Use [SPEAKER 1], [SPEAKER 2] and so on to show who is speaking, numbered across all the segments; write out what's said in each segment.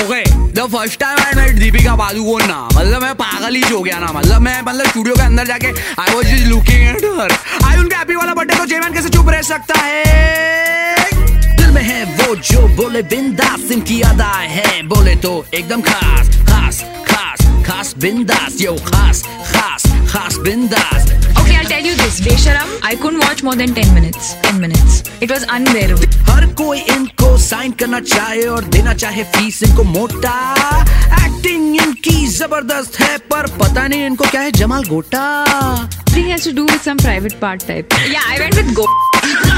[SPEAKER 1] Okay the first time I met Deepika Padukone ना मतलब मैं पागल ही हो गया ना मतलब मैं मतलब स्टूडियो के अंदर जाके I was just looking at her I उनके हैप्पी वाला बर्थडे तो जेमैन कैसे चुप रह सकता है?
[SPEAKER 2] दिल में है वो जो बोले, बिंदास इनकी अदा है। बोले तो एकदम खास खास खास खास बिंदास यो खास खास खास बिंदास।
[SPEAKER 3] Tell you this. Besharam, I couldn't watch more than 10 minutes. 10 minutes. It was unbearable.
[SPEAKER 2] हर कोई इनको साइन करना चाहे और देना चाहे फ़ीस इनको मोटा एक्टिंग इनकी ज़बरदस्त है पर पता नहीं इनको क्या है जमाल गोटा
[SPEAKER 3] He has to do with some private part type. Yeah, I went with Go.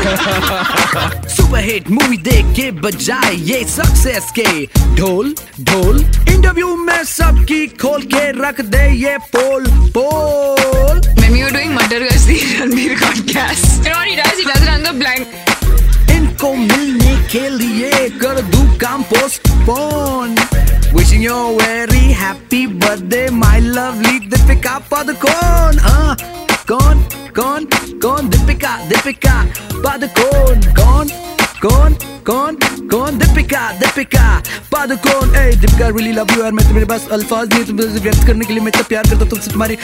[SPEAKER 2] Super hit movie देख के बजाए ये सक्सेस के ढोल ढोल इंटरव्यू में सबकी खोल के रख दे ये पोल पोल
[SPEAKER 3] Ranbir got gas. You know what he does? He does it on the blank.
[SPEAKER 2] इनको मिलने के लिए कर दू काम post postpone wishing you very happy birthday my lovely Deepika Padukone हाँ कौन कौन कौन दीपिका दीपिका पादुकोण कौन कौन कौन कौन दीपिका दीपिका पादुकोण ए दीपिका रियली लव यू यार मैं तुम्हारे पास अल्फाज नहीं, तुम व्यक्त करने के लिए मैं इतना प्यार करता हूँ, तुमसे तुम्हारी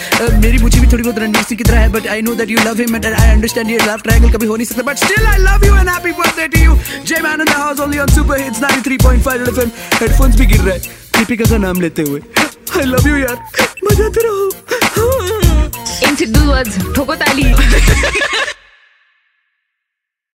[SPEAKER 2] मेरी मुझी भी थोड़ी बहुत रणवीर सिंह की तरह है but I know that you love him and I understand ये लव ट्रायंगल कभी हो नहीं सकता but still I love you and happy birthday to you Jai man in the house only on super hits 93.5 FM headphones भी गिर रहा है दीपिका का नाम लेते हुए। आई लव यू यार बजाते रहो।
[SPEAKER 3] ti duhet, po kota.